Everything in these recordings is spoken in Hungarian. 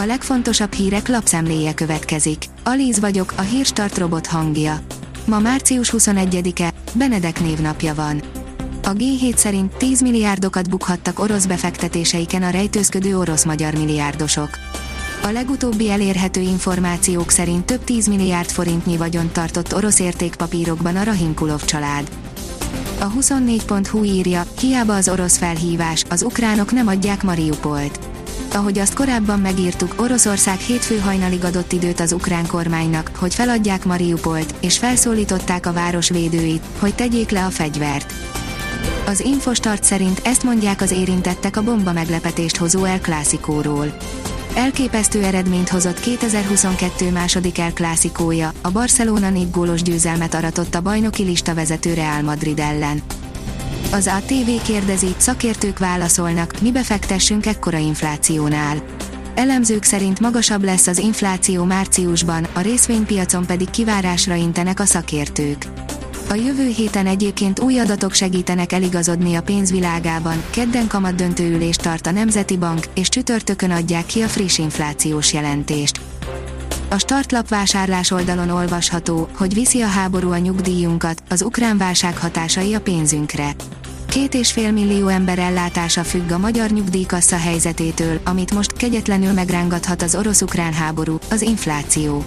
A legfontosabb hírek lapszemléje következik. Alíz vagyok, a hírstart robot hangja. Ma március 21-e, Benedek névnapja van. A G7 szerint 10 milliárdokat bukhattak orosz befektetéseiken a rejtőzködő orosz-magyar milliárdosok. A legutóbbi elérhető információk szerint több 10 milliárd forintnyi vagyont tartott orosz értékpapírokban a Rahimkulov család. A 24.hu írja, hiába az orosz felhívás, az ukránok nem adják Mariupolt. Ahogy azt korábban megírtuk, Oroszország hétfő hajnalig adott időt az ukrán kormánynak, hogy feladják Mariupolt, és felszólították a város védőit, hogy tegyék le a fegyvert. Az Infostart szerint ezt mondják az érintettek a bomba meglepetést hozó El Clászikóról. Elképesztő eredményt hozott 2022 második El Clászikója, a Barcelona 4 gólos győzelmet aratott a bajnoki lista vezető Real Madrid ellen. Az ATV kérdezi, szakértők válaszolnak, mi befektessünk ekkora inflációnál. Elemzők szerint magasabb lesz az infláció márciusban, a részvénypiacon pedig kivárásra intenek a szakértők. A jövő héten egyébként új adatok segítenek eligazodni a pénzvilágában, kedden kamat döntőülést tart a Nemzeti Bank, és csütörtökön adják ki a friss inflációs jelentést. A startlap vásárlás oldalon olvasható, hogy viszi a háború a nyugdíjunkat, az ukrán válság hatásai a pénzünkre. Két és fél millió ember ellátása függ a magyar nyugdíjkassa helyzetétől, amit most kegyetlenül megrángathat az orosz-ukrán háború, az infláció.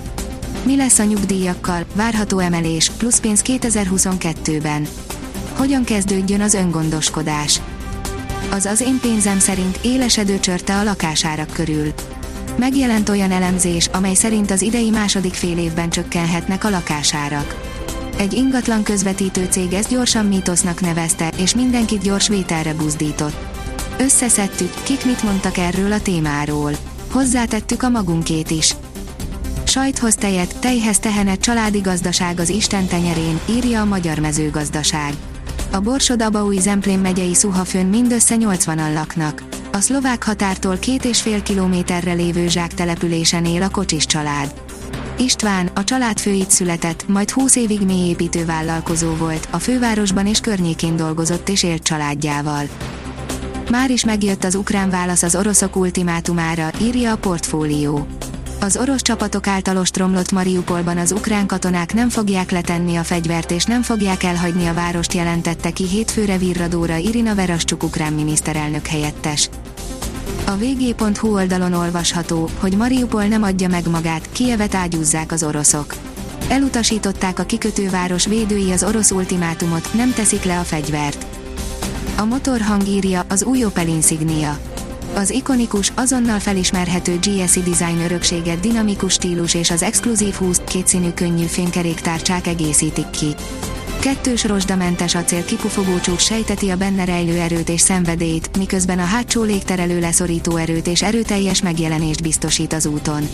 Mi lesz a nyugdíjakkal, várható emelés, plusz pénz 2022-ben. Hogyan kezdődjön az öngondoskodás? Az az én pénzem szerint élesedő csörte a lakásárak körül. Megjelent olyan elemzés, amely szerint az idei második fél évben csökkenhetnek a lakásárak. Egy ingatlan közvetítő cég ezt gyorsan mítosznak nevezte, és mindenkit gyors vételre buzdított. Összeszedtük, kik mit mondtak erről a témáról. Hozzátettük a magunkét is. Sajthoz tejet, tejhez tehenet családi gazdaság az Isten tenyerén, írja a Magyar Mezőgazdaság. A Borsod-Abaúj Zemplén megyei Szuhafőn mindössze 80-an laknak. A szlovák határtól két és fél kilométerre lévő zsák településen él a kocsis család. István, a család fő született, majd 20 évig mélyépítő vállalkozó volt, a fővárosban és környékén dolgozott és élt családjával. Már is megjött az ukrán válasz az oroszok ultimátumára, írja a portfólió. Az orosz csapatok által ostromlott Mariupolban az ukrán katonák nem fogják letenni a fegyvert és nem fogják elhagyni a várost jelentette ki hétfőre virradóra Irina Verascsuk ukrán miniszterelnök helyettes. A vg.hu oldalon olvasható, hogy Mariupol nem adja meg magát, Kievet ágyúzzák az oroszok. Elutasították a kikötőváros védői az orosz ultimátumot, nem teszik le a fegyvert. A motorhang írja az új Opel Insignia. Az ikonikus, azonnal felismerhető GSI design örökséget dinamikus stílus és az exkluzív 20 kétszínű könnyű fénykeréktárcsák egészítik ki. Kettős rozsdamentes acél kipufogó csúcs sejteti a benne rejlő erőt és szenvedélyt, miközben a hátsó légterelő leszorító erőt és erőteljes megjelenést biztosít az úton.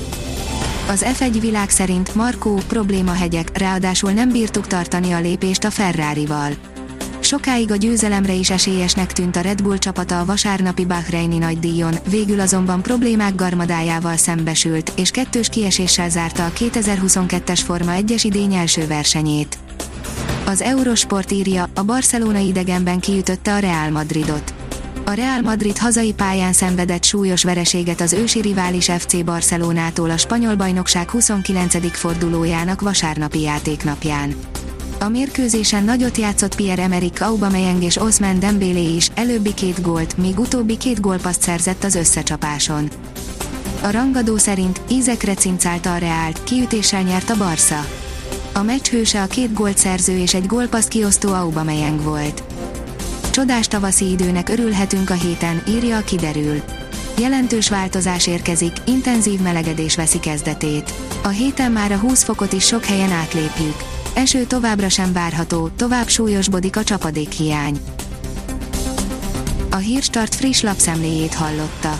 Az F1 világ szerint Markó problémahegyek, ráadásul nem bírtuk tartani a lépést a Ferrari-val. Sokáig a győzelemre is esélyesnek tűnt a Red Bull csapata a vasárnapi Bahreini nagydíjon, végül azonban problémák garmadájával szembesült, és kettős kieséssel zárta a 2022-es Forma 1-es idény első versenyét. Az Eurosport írja, a Barcelona idegenben kiütötte a Real Madridot. A Real Madrid hazai pályán szenvedett súlyos vereséget az ősi rivális FC Barcelonától a spanyol bajnokság 29. fordulójának vasárnapi játéknapján. A mérkőzésen nagyot játszott Pierre-Emerick Aubameyang és Osman Dembélé is, előbbi két gólt, míg utóbbi két gólpaszt szerzett az összecsapáson. A rangadó szerint ízekre cincálta a Reált, kiütéssel nyert a Barca. A meccs hőse a két gólt szerző és egy gólpaszt kiosztó Aubameyang volt. Csodás tavaszi időnek örülhetünk a héten, írja a kiderül. Jelentős változás érkezik, intenzív melegedés veszi kezdetét. A héten már a 20 fokot is sok helyen átlépjük. Eső továbbra sem várható, tovább súlyosbodik a csapadékhiány. A Hírstart friss lapszemléjét hallotta.